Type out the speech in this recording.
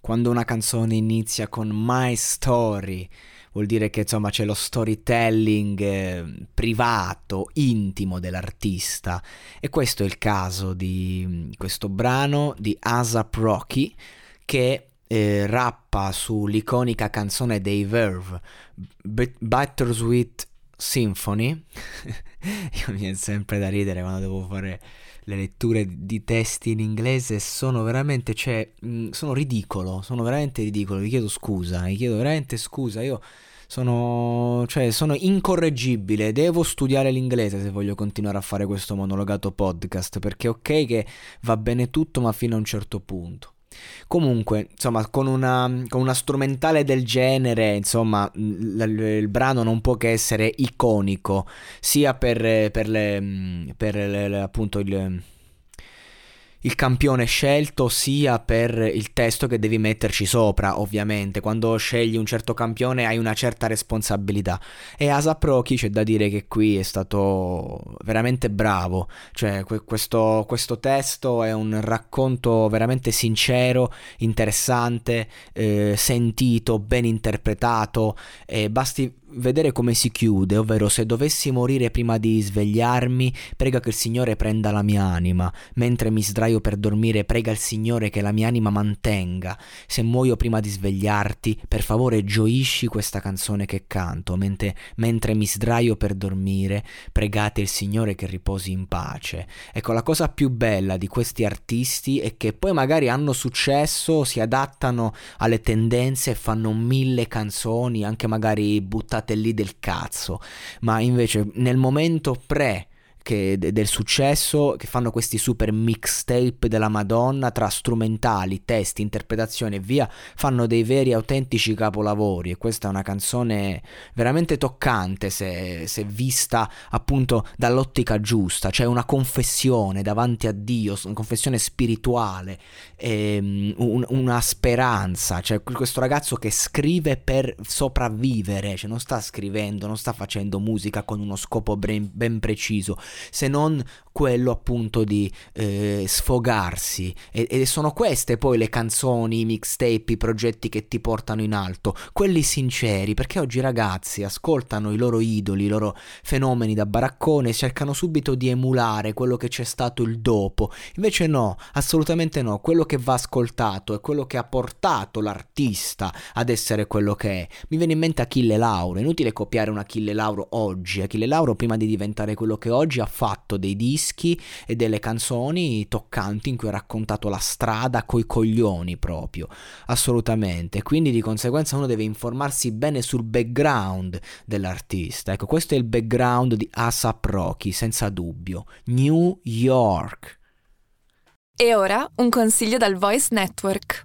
Quando una canzone inizia con My Story, vuol dire che insomma c'è lo storytelling eh, privato, intimo dell'artista. E questo è il caso di mm, questo brano di Asap Rocky che eh, rappa sull'iconica canzone dei Verve, B- Bittersweet Symphony. Io mi viene sempre da ridere quando devo fare le letture di testi in inglese sono veramente, cioè, mh, sono ridicolo, sono veramente ridicolo, vi chiedo scusa, vi chiedo veramente scusa, io sono, cioè, sono incorreggibile, devo studiare l'inglese se voglio continuare a fare questo monologato podcast, perché ok che va bene tutto, ma fino a un certo punto. Comunque, insomma, con una, con una, strumentale del genere, insomma, l- l- il brano non può che essere iconico, sia per, per, le, per le, appunto il il campione scelto sia per il testo che devi metterci sopra, ovviamente. Quando scegli un certo campione hai una certa responsabilità. E Asap Rocky c'è da dire che qui è stato veramente bravo. Cioè, questo, questo testo è un racconto veramente sincero, interessante, eh, sentito, ben interpretato. E basti vedere come si chiude, ovvero se dovessi morire prima di svegliarmi, prega che il Signore prenda la mia anima, mentre mi sdraio per dormire, prega il Signore che la mia anima mantenga. Se muoio prima di svegliarti, per favore gioisci questa canzone che canto, mentre, mentre mi sdraio per dormire, pregate il Signore che riposi in pace. Ecco, la cosa più bella di questi artisti è che poi magari hanno successo, si adattano alle tendenze e fanno mille canzoni, anche magari buttate buttate lì del cazzo, ma invece nel momento pre che, del successo che fanno questi super mixtape della Madonna tra strumentali, testi, interpretazioni e via, fanno dei veri autentici capolavori. E questa è una canzone veramente toccante se, se vista appunto dall'ottica giusta, cioè una confessione davanti a Dio, una confessione spirituale, ehm, un, una speranza, cioè questo ragazzo che scrive per sopravvivere, cioè non sta scrivendo, non sta facendo musica con uno scopo ben, ben preciso, se non quello appunto di eh, sfogarsi. E, e, sono queste poi le canzoni, i mixtape, i progetti che ti portano in alto, quelli sinceri, perché oggi i ragazzi ascoltano i loro idoli, i loro fenomeni da baraccone e cercano subito di emulare quello che c'è stato il dopo, invece no, assolutamente no, quello che va ascoltato è quello che ha portato l'artista ad essere quello che è. Mi viene in mente Achille Lauro, è inutile copiare un Achille Lauro oggi, Achille Lauro prima di diventare quello che oggi ha fatto dei dischi e delle canzoni toccanti in cui ha raccontato la strada coi coglioni proprio, assolutamente. Quindi di conseguenza uno deve informarsi bene sul background dell'artista. Ecco, questo è il background di ASAP Rocky, senza dubbio. New York. E ora un consiglio dal Voice Network.